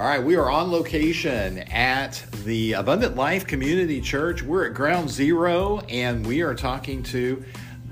All right, we are on location at the Abundant Life Community Church. We're at Ground Zero, and we are talking to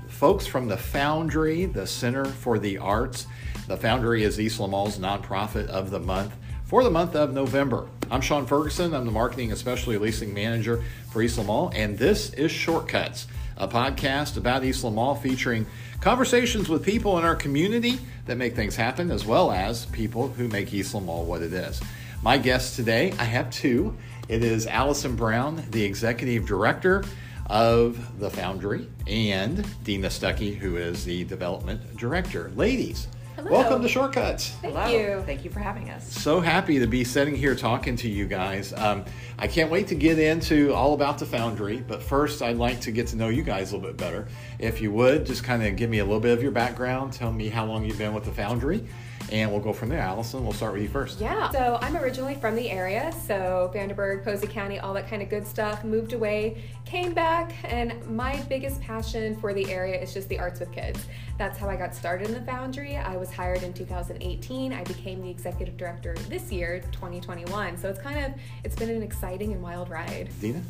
folks from the Foundry, the Center for the Arts. The Foundry is Eastland Mall's nonprofit of the month for the month of November. I'm Sean Ferguson. I'm the marketing, especially leasing manager for Eastland Mall, and this is Shortcuts, a podcast about Eastland Mall featuring conversations with people in our community that make things happen, as well as people who make Eastland Mall what it is. My guests today, I have two. It is Allison Brown, the executive director of the Foundry, and Dina Stuckey, who is the development director. Ladies, Hello. welcome to Shortcuts. Thank Hello. you. Thank you for having us. So happy to be sitting here talking to you guys. Um, I can't wait to get into all about the Foundry, but first I'd like to get to know you guys a little bit better. If you would, just kind of give me a little bit of your background, tell me how long you've been with the Foundry, and we'll go from there. Allison, we'll start with you first. Yeah. So I'm originally from the area, so Vanderburgh, Posey County, all that kind of good stuff. Moved away, came back, and my biggest passion for the area is just the arts with kids. That's how I got started in the Foundry. I was hired in 2018. I became the executive director this year, 2021. So it's kind of it's been an exciting and wild ride. Dina?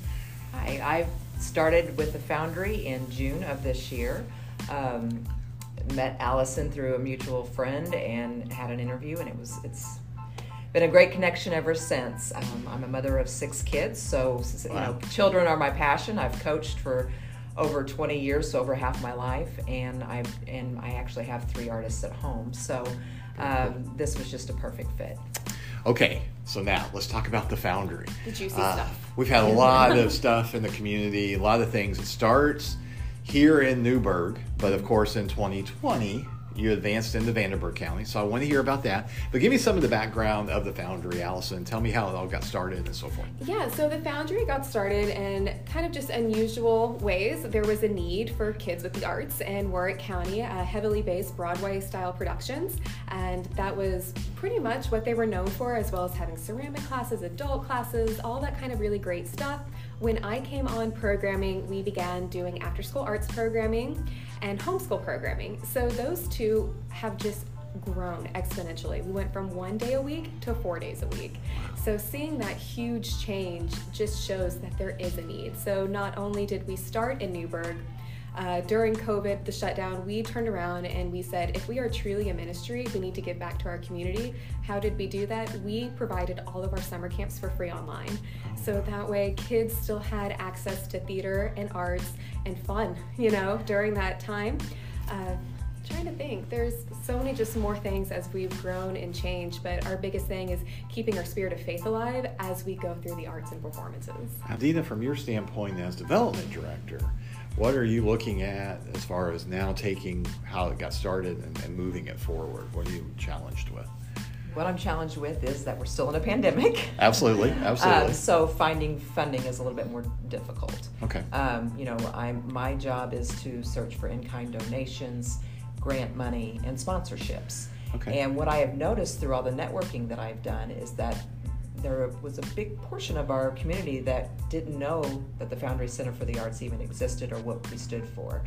Hi, I started with the Foundry in June of this year. Um, met Allison through a mutual friend and had an interview, and it was it's been a great connection ever since. Um, I'm a mother of six kids, so you know children are my passion. I've coached for over 20 years, so over half my life, and I and I actually have three artists at home. So um, this was just a perfect fit. Okay, so now let's talk about the Foundry. The juicy Uh, stuff. We've had a lot of stuff in the community, a lot of things. It starts here in Newburgh, but of course in 2020 you advanced into Vanderburgh County. So I want to hear about that. But give me some of the background of the Foundry, Allison. Tell me how it all got started and so forth. Yeah, so the Foundry got started in kind of just unusual ways. There was a need for kids with the arts in Warwick County, uh, heavily based Broadway style productions, and that was pretty much what they were known for, as well as having ceramic classes, adult classes, all that kind of really great stuff. When I came on programming, we began doing after school arts programming and homeschool programming. So those two have just grown exponentially. We went from one day a week to four days a week. So seeing that huge change just shows that there is a need. So not only did we start in Newburgh, uh, during COVID, the shutdown, we turned around and we said, if we are truly a ministry, we need to give back to our community. How did we do that? We provided all of our summer camps for free online. So that way, kids still had access to theater and arts and fun, you know, during that time. Uh, trying to think there's so many just more things as we've grown and changed but our biggest thing is keeping our spirit of faith alive as we go through the arts and performances Adina, from your standpoint as development director, what are you looking at as far as now taking how it got started and, and moving it forward? What are you challenged with? What I'm challenged with is that we're still in a pandemic. Absolutely, absolutely. Um, so finding funding is a little bit more difficult. okay. Um, you know, I'm my job is to search for in-kind donations, grant money, and sponsorships. Okay. And what I have noticed through all the networking that I've done is that there was a big portion of our community that didn't know that the Foundry Center for the Arts even existed or what we stood for.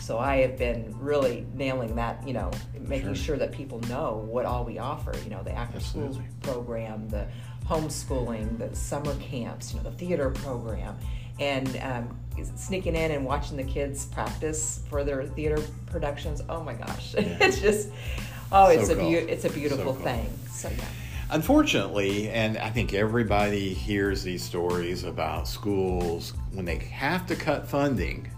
So I have been really nailing that, you know, making Sure. sure that people know what all we offer. You know, the after school program, the homeschooling, the summer camps, you know, the theater program, and um, sneaking in and watching the kids practice for their theater productions. Oh my gosh, Yeah. it's just, oh, it's So a cool. beau- it's a beautiful cool. thing. So yeah. Unfortunately, and I think everybody hears these stories about schools when they have to cut funding,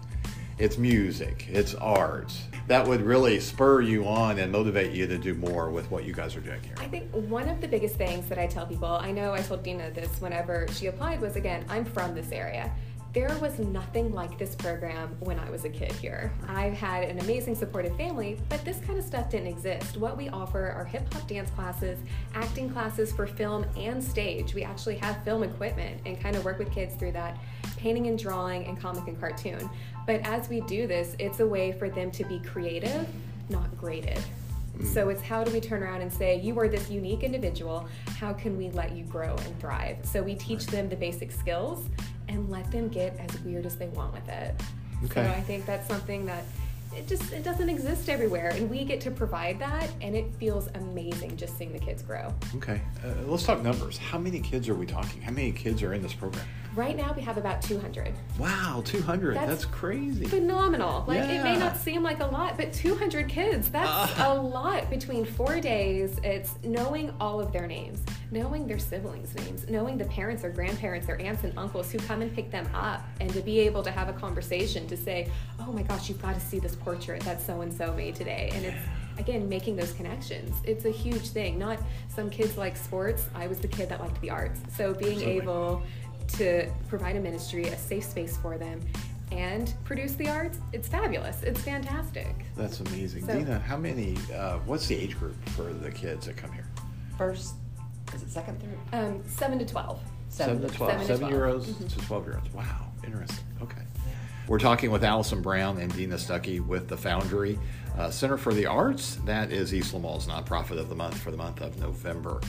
it's music, it's art. That would really spur you on and motivate you to do more with what you guys are doing here. I think one of the biggest things that I tell people, I know I told Dina this whenever she applied, was again, I'm from this area. There was nothing like this program when I was a kid here. I've had an amazing supportive family, but this kind of stuff didn't exist. What we offer are hip hop dance classes, acting classes for film and stage. We actually have film equipment and kind of work with kids through that painting and drawing and comic and cartoon. But as we do this, it's a way for them to be creative, not graded. Mm. So it's how do we turn around and say, you are this unique individual, how can we let you grow and thrive? So we teach them the basic skills and let them get as weird as they want with it. Okay. So I think that's something that it just it doesn't exist everywhere and we get to provide that and it feels amazing just seeing the kids grow Okay, uh, let's talk numbers. How many kids are we talking? How many kids are in this program? Right now we have about 200 Wow, 200. That's, That's crazy. phenomenal. Like it may not seem like a lot but 200 kids that's Ah. a lot between four days. It's knowing all of their names knowing their siblings names knowing the parents or grandparents or aunts and uncles who come and pick them up and to be able to have a conversation to say oh my gosh you've got to see this portrait that so and so made today. And it's again making those connections. It's a huge thing. Not some kids like sports. I was the kid that liked the arts. So being Absolutely. able to provide a ministry a safe space for them and produce the arts it's fabulous it's fantastic That's amazing. So- Dina, how many, uh, what's the age group for the kids that come here? First, is it second, third? um, 7 to 12 Seven to 12. Seven to Seven 12. year olds Mhm. to 12 year olds. Wow, interesting. Okay. We're talking with Allison Brown and Dina Stuckey with the Foundry uh, Center for the Arts. That is Eastland Mall's nonprofit of the month for the month of November.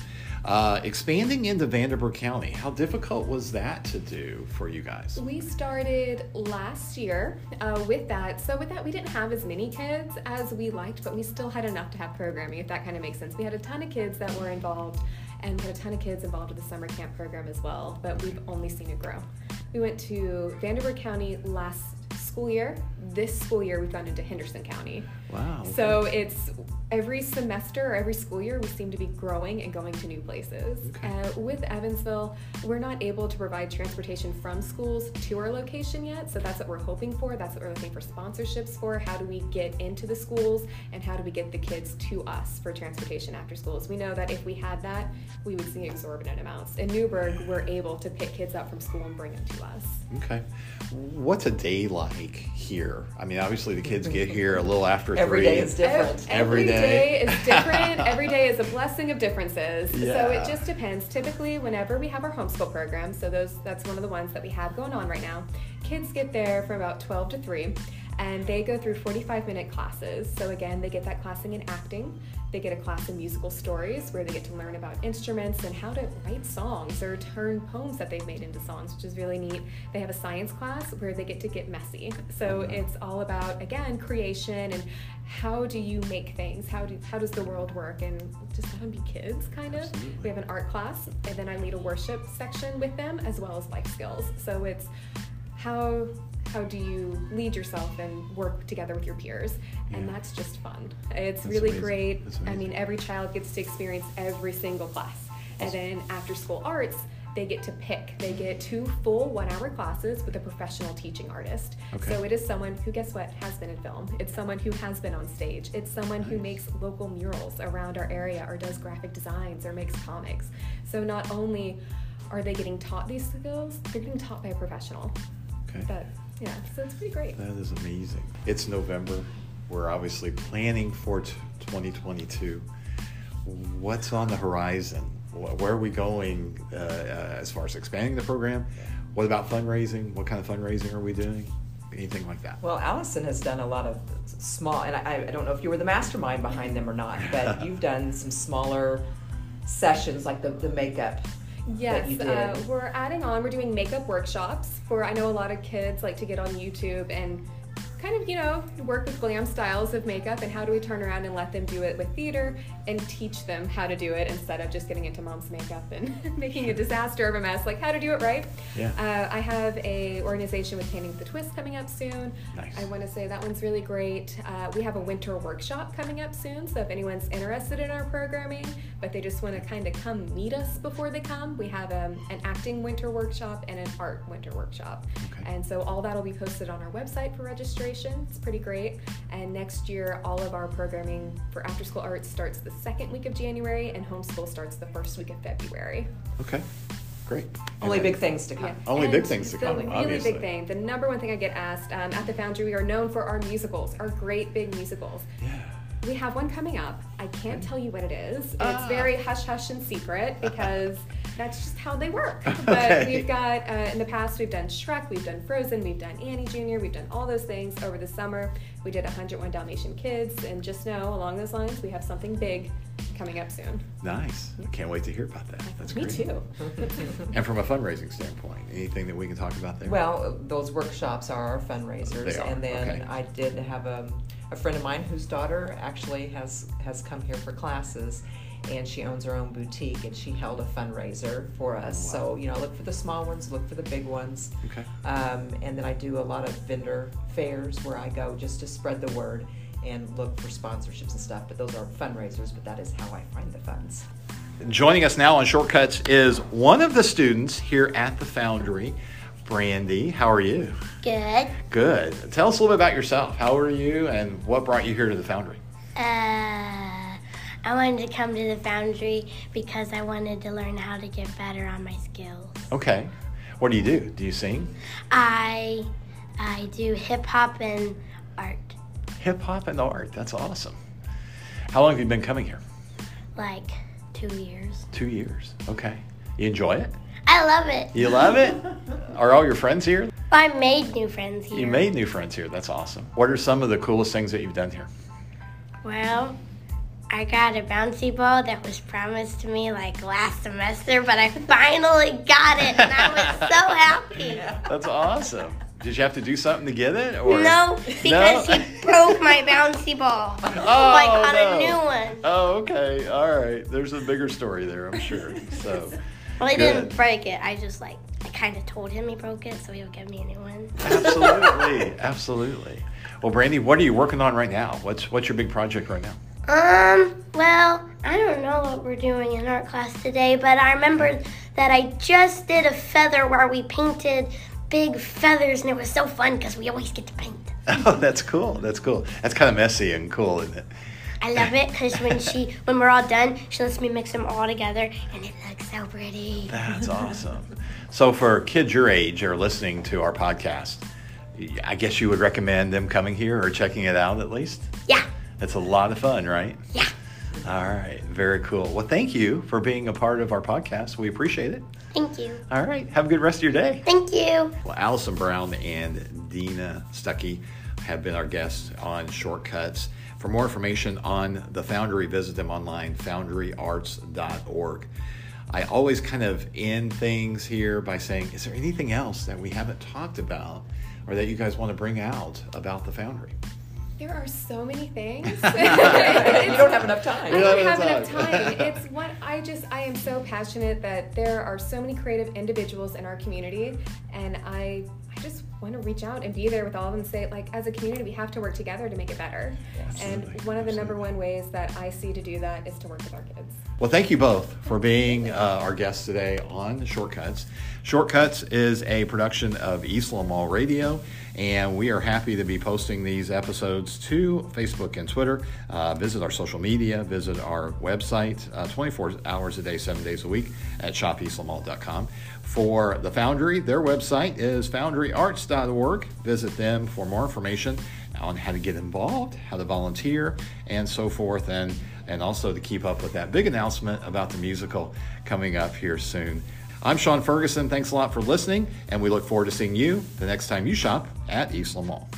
Uh, expanding into Vanderburgh County, how difficult was that to do for you guys? We started last year uh, with that. So, with that, we didn't have as many kids as we liked, but we still had enough to have programming, if that kind of makes sense. We had a ton of kids that were involved, and had a ton of kids involved with the summer camp program as well, but we've only seen it grow. We went to Vanderburgh County last school year. This school year, we've gone into Henderson County. Wow. So it's every semester or every school year, we seem to be growing and going to new places. Okay. Uh, with Evansville, we're not able to provide transportation from schools to our location yet. So that's what we're hoping for. That's what we're looking for sponsorships for. How do we get into the schools and how do we get the kids to us for transportation after schools? We know that if we had that, we would see exorbitant amounts. In Newburgh, we're able to pick kids up from school and bring them to us. Okay. What's a day like here? I mean, obviously the kids get here a little after Every three. day is different. Every Every day. day is different. Every day is a blessing of differences. So it just depends. Typically, whenever we have our homeschool program, so those that's one of the ones that we have going on right now. Kids get there from about 12 to 3 and they go through 45 minute classes. So again, they get that classing in acting. They get a class in musical stories where they get to learn about instruments and how to write songs or turn poems that they've made into songs, which is really neat. They have a science class where they get to get messy. So mm-hmm. it's all about again creation and how do you make things? How do how does the world work? And just let them be kids, kind of. Absolutely. We have an art class, and then I lead a worship section with them as well as life skills. So it's how how do you lead yourself and work together with your peers? And Yeah. that's just fun. It's That's really amazing. great. I mean every child gets to experience every single class. And then after school arts they get to pick. They get two full one hour classes with a professional teaching artist. Okay. so it is someone who guess what has been in film. It's someone who has been on stage. It's someone who makes local murals around our area or does graphic designs or makes comics. So not only are they getting taught these skills they're getting taught by a professional yeah, so it's pretty great. That is amazing. It's November. We're obviously planning for t- 2022. What's on the horizon? Where are we going uh, uh, as far as expanding the program? What about fundraising? What kind of fundraising are we doing? Anything like that? Well, Allison has done a lot of small, and I, I don't know if you were the mastermind behind them or not, but you've done some smaller sessions like the, the makeup. Yes, uh, we're adding on. We're doing makeup workshops for. I know a lot of kids like to get on YouTube and kind of you know work with glam styles of makeup and how do we turn around and let them do it with theater and teach them how to do it instead of just getting into mom's makeup and making a disaster of a mess. Like how to do it right. Yeah. Uh, I have a organization with Painting the Twist coming up soon. Nice. I want to say that one's really great. Uh, we have a winter workshop coming up soon, so if anyone's interested in our programming, but they just want to kind of come meet us before they come, we have um, an acting winter workshop and an art winter workshop. Okay. And so all that will be posted on our website for registration. It's pretty great. And next year, all of our programming for after school arts starts the second week of January, and homeschool starts the first week of February. Okay. Great. Only And then- big things to come. Yeah. Only And big things to the come, really obviously. big thing. The number one thing I get asked um, at the Foundry, we are known for our musicals, our great big musicals. Yeah. We have one coming up. I can't tell you what it is. It's Ah. very hush hush and secret because that's just how they work. But Okay. we've got uh, in the past we've done Shrek, we've done Frozen, we've done Annie Jr., we've done all those things over the summer. We did 101 Dalmatian Kids, and just know along those lines we have something big coming up soon. Nice. Can't wait to hear about that. That's Me great. too. And from a fundraising standpoint, anything that we can talk about there? Well, those workshops are our fundraisers, They are, and then okay. I did have a, a friend of mine whose daughter actually has has come here for classes, and she owns her own boutique, and she held a fundraiser for us. So you know, look for the small ones, look for the big ones, Okay. um, and then I do a lot of vendor fairs where I go just to spread the word and look for sponsorships and stuff. But those are fundraisers, but that is how I find the funds. Joining us now on Shortcuts is one of the students here at the Foundry, Brandy. How are you? Good. Good. Tell us a little bit about yourself. How are you and what brought you here to the Foundry? Uh, I wanted to come to the foundry because I wanted to learn how to get better on my skills. Okay. What do you do? Do you sing? I I do hip hop and art, Hip hop and art. That's awesome. How long have you been coming here? like two years. Two years. Okay. You enjoy it? I love it. You love it? Are all your friends here? I made new friends here. You made new friends here. That's awesome. What are some of the coolest things that you've done here? Well, I got a bouncy ball that was promised to me like last semester, but I finally got it, and I was so happy. That's awesome. Did you have to do something to get it? Or No, because No? he broke my bouncy ball. Oh, like on no. a new one. Oh, okay. All right. There's a bigger story there, I'm sure. So, Well, he Good. didn't break it. I just like I kind of told him he broke it, so he would give me a new one. absolutely, absolutely. Well, Brandy, what are you working on right now? What's what's your big project right now? Um, well, I don't know what we're doing in art class today, but I remember that I just did a feather where we painted big feathers, and it was so fun because we always get to paint. Oh, that's cool. That's cool. That's kind of messy and cool, isn't it? I love it because when she, when we're all done, she lets me mix them all together, and it looks so pretty. That's awesome. So, for kids your age or listening to our podcast, I guess you would recommend them coming here or checking it out at least. Yeah, It's a lot of fun, right? yeah. All right. Very cool. Well, thank you for being a part of our podcast. We appreciate it. Thank you. All right. Have a good rest of your day. Thank you. Well, Allison Brown and Dina Stuckey have been our guests on Shortcuts. For more information on the Foundry, visit them online, foundryarts.org. I always kind of end things here by saying, is there anything else that we haven't talked about or that you guys want to bring out about the Foundry? There are so many things. you don't have enough time. I Yeah, don't that's have enough time. It's what I just I am so passionate that there are so many creative individuals in our community and I I just want to reach out and be there with all of them and say like as a community we have to work together to make it better. and one of the number one ways that I see to do that is to work with our kids. Well, thank you both for being uh, our guests today on Shortcuts. Shortcuts is a production of Eastland Mall Radio, and we are happy to be posting these episodes to Facebook and Twitter. Uh, visit our social media, visit our website uh, 24 hours a day, seven days a week at shopeastlandmall.com. For the Foundry, their website is foundryarts.org. Visit them for more information on how to get involved, how to volunteer, and so forth, and and also to keep up with that big announcement about the musical coming up here soon. I'm Sean Ferguson. Thanks a lot for listening, and we look forward to seeing you the next time you shop at Eastland Mall.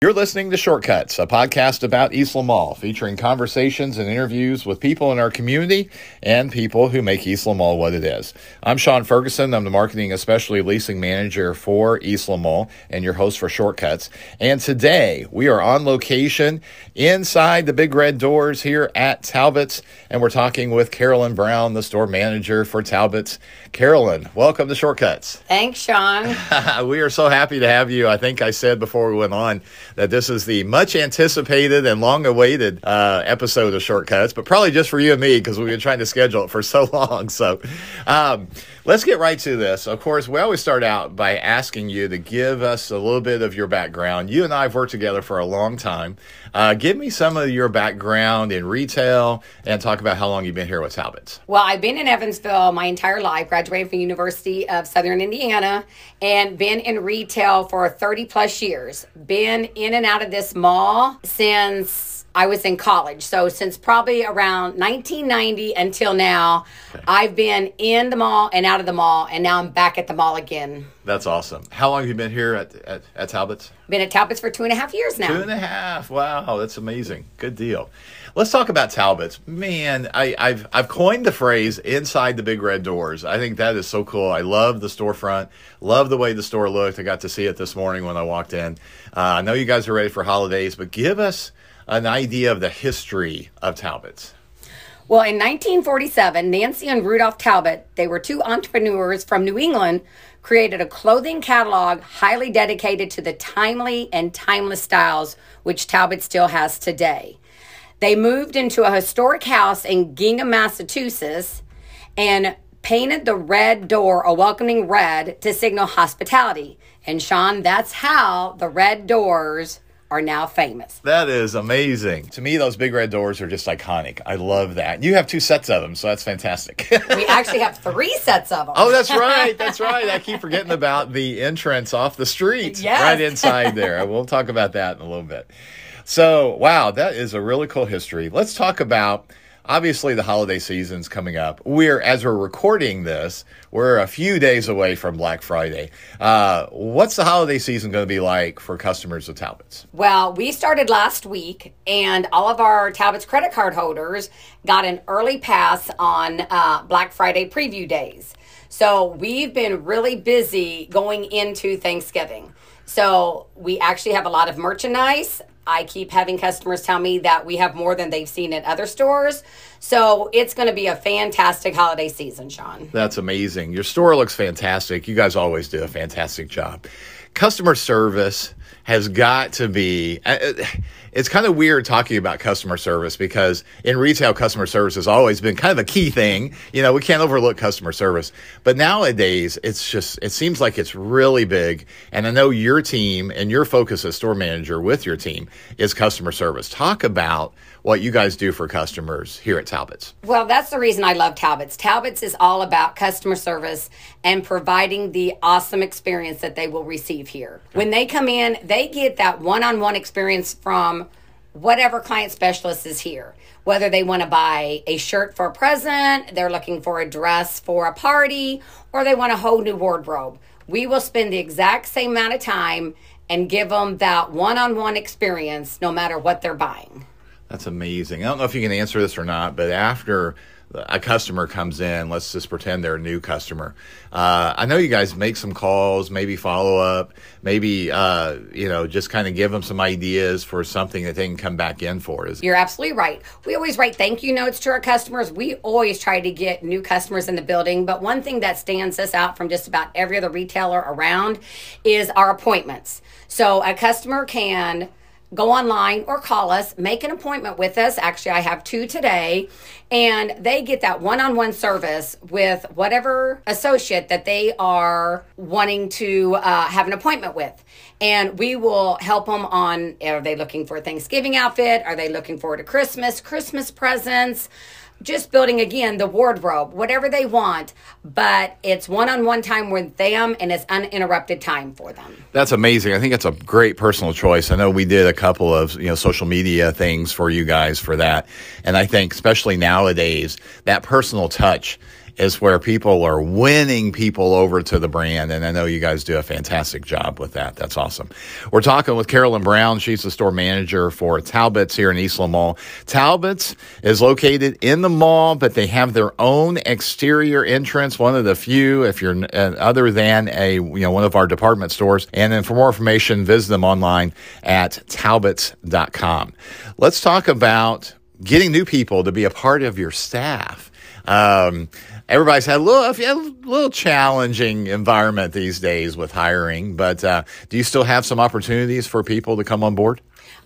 You're listening to Shortcuts, a podcast about Eastland Mall, featuring conversations and interviews with people in our community and people who make Eastland Mall what it is. I'm Sean Ferguson. I'm the marketing, especially leasing manager for Eastland Mall and your host for Shortcuts. And today we are on location inside the big red doors here at Talbot's, and we're talking with Carolyn Brown, the store manager for Talbot's. Carolyn, welcome to Shortcuts. Thanks, Sean. we are so happy to have you. I think I said before we went on that this is the much anticipated and long awaited uh, episode of Shortcuts, but probably just for you and me because we've been trying to schedule it for so long. So um, let's get right to this. Of course, we always start out by asking you to give us a little bit of your background. You and I have worked together for a long time. Uh, give me some of your background in retail and talk about how long you've been here with Talbot's. Well, I've been in Evansville my entire life, graduated from University of Southern Indiana, and been in retail for 30 plus years. Been in and out of this mall since I was in college. So since probably around 1990 until now, I've been in the mall and out of the mall, and now I'm back at the mall again. That's awesome. How long have you been here at, at, at Talbot's? Been at Talbot's for two and a half years now. Two and a half. Wow, that's amazing. Good deal. Let's talk about Talbot's. Man, I, have I've coined the phrase "inside the big red doors." I think that is so cool. I love the storefront. Love the way the store looked. I got to see it this morning when I walked in. Uh, I know you guys are ready for holidays, but give us an idea of the history of Talbot's. Well, in 1947, Nancy and Rudolph Talbot, they were two entrepreneurs from New England, created a clothing catalog highly dedicated to the timely and timeless styles which Talbot still has today. They moved into a historic house in Hingham, Massachusetts, and painted the red door a welcoming red to signal hospitality. And Sean, that's how the red doors are now famous. That is amazing. To me, those big red doors are just iconic. I love that. You have two sets of them, so that's fantastic. we actually have three sets of them. Oh, that's right. That's right. I keep forgetting about the entrance off the street yes. right inside there. We'll talk about that in a little bit. So, wow, that is a really cool history. Let's talk about obviously the holiday season's coming up. We're as we're recording this, we're a few days away from Black Friday. Uh, what's the holiday season going to be like for customers of Talbots? Well, we started last week, and all of our Talbots credit card holders got an early pass on uh, Black Friday preview days. So we've been really busy going into Thanksgiving. So we actually have a lot of merchandise. I keep having customers tell me that we have more than they've seen at other stores. So it's going to be a fantastic holiday season, Sean. That's amazing. Your store looks fantastic. You guys always do a fantastic job. Customer service has got to be. Uh, uh it's kind of weird talking about customer service because in retail, customer service has always been kind of a key thing. You know, we can't overlook customer service. But nowadays, it's just, it seems like it's really big. And I know your team and your focus as store manager with your team is customer service. Talk about what you guys do for customers here at Talbot's. Well, that's the reason I love Talbot's. Talbot's is all about customer service and providing the awesome experience that they will receive here. When they come in, they get that one on one experience from whatever client specialist is here. Whether they want to buy a shirt for a present, they're looking for a dress for a party, or they want a whole new wardrobe. We will spend the exact same amount of time and give them that one on one experience no matter what they're buying. That's amazing. I don't know if you can answer this or not, but after a customer comes in, let's just pretend they're a new customer. Uh, I know you guys make some calls, maybe follow up, maybe uh, you know just kind of give them some ideas for something that they can come back in for. Is you're absolutely right. We always write thank you notes to our customers. We always try to get new customers in the building, but one thing that stands us out from just about every other retailer around is our appointments. So a customer can go online or call us, make an appointment with us. Actually, I have two today, and they get that one on one service with whatever associate that they are wanting to uh, have an appointment with. And we will help them on are they looking for a Thanksgiving outfit? Are they looking forward to Christmas, Christmas presents? Just building again the wardrobe, whatever they want, but it's one on one time with them and it's uninterrupted time for them. That's amazing. I think that's a great personal choice. I know we did a couple of you know social media things for you guys for that. And I think especially nowadays, that personal touch is where people are winning people over to the brand. And I know you guys do a fantastic job with that. That's awesome. We're talking with Carolyn Brown. She's the store manager for Talbot's here in Eastland Mall. Talbot's is located in the mall, but they have their own exterior entrance, one of the few, if you're uh, other than a, you know, one of our department stores. And then for more information, visit them online at talbots.com. Let's talk about getting new people to be a part of your staff. Um, everybody's had a little, a little challenging environment these days with hiring, but uh, do you still have some opportunities for people to come on board?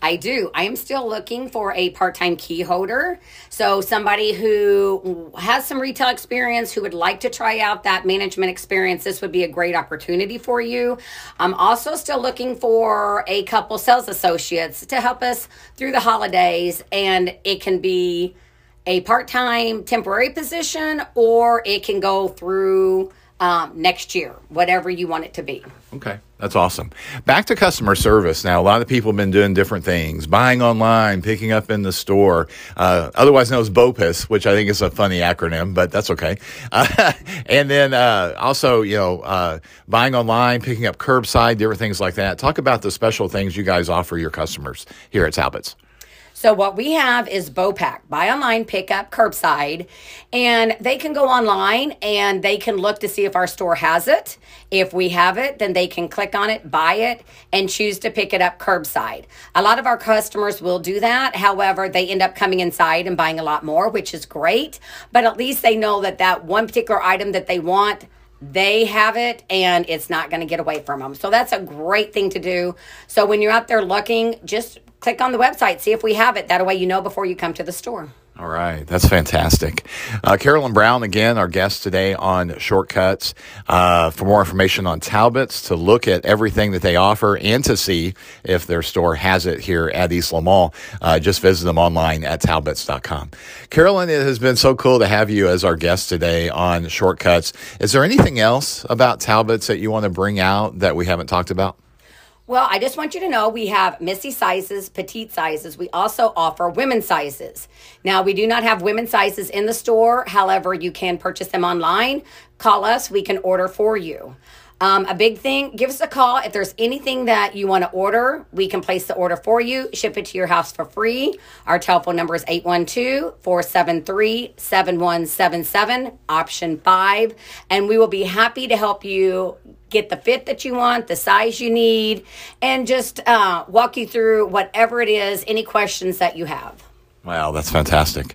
I do. I am still looking for a part time key holder. So, somebody who has some retail experience who would like to try out that management experience, this would be a great opportunity for you. I'm also still looking for a couple sales associates to help us through the holidays, and it can be a part time temporary position or it can go through um, next year, whatever you want it to be. Okay, that's awesome. Back to customer service now. A lot of people have been doing different things, buying online, picking up in the store, uh, otherwise known as BOPIS, which I think is a funny acronym, but that's okay. Uh, and then uh, also, you know, uh, buying online, picking up curbside, different things like that. Talk about the special things you guys offer your customers here at Talbot's. So what we have is BOPAC, buy online, pick up curbside, and they can go online and they can look to see if our store has it. If we have it, then they can click on it, buy it, and choose to pick it up curbside. A lot of our customers will do that. However, they end up coming inside and buying a lot more, which is great. But at least they know that that one particular item that they want they have it and it's not going to get away from them. So that's a great thing to do. So when you're out there looking, just click on the website, see if we have it. That way you know before you come to the store. All right, that's fantastic. Uh, Carolyn Brown, again, our guest today on Shortcuts. Uh, for more information on Talbot's, to look at everything that they offer and to see if their store has it here at Eastland Mall, uh, just visit them online at talbots.com. Carolyn, it has been so cool to have you as our guest today on Shortcuts. Is there anything else about Talbot's that you want to bring out that we haven't talked about? Well, I just want you to know we have Missy sizes, petite sizes. We also offer women's sizes. Now, we do not have women's sizes in the store. However, you can purchase them online. Call us, we can order for you. Um, a big thing, give us a call. If there's anything that you want to order, we can place the order for you, ship it to your house for free. Our telephone number is 812 473 7177, option five. And we will be happy to help you get the fit that you want, the size you need, and just uh, walk you through whatever it is, any questions that you have. Wow, that's fantastic.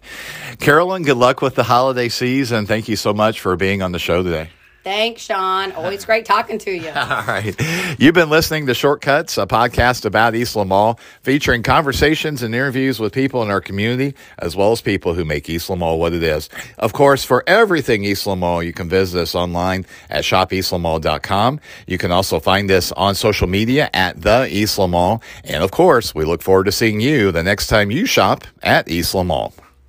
Carolyn, good luck with the holiday season. Thank you so much for being on the show today. Thanks, Sean. Always great talking to you. All right. You've been listening to Shortcuts, a podcast about Eastland Mall, featuring conversations and interviews with people in our community, as well as people who make Eastland Mall what it is. Of course, for everything Eastland Mall, you can visit us online at shopeastlandmall.com. You can also find us on social media at the Eastland Mall. And of course, we look forward to seeing you the next time you shop at Eastland Mall.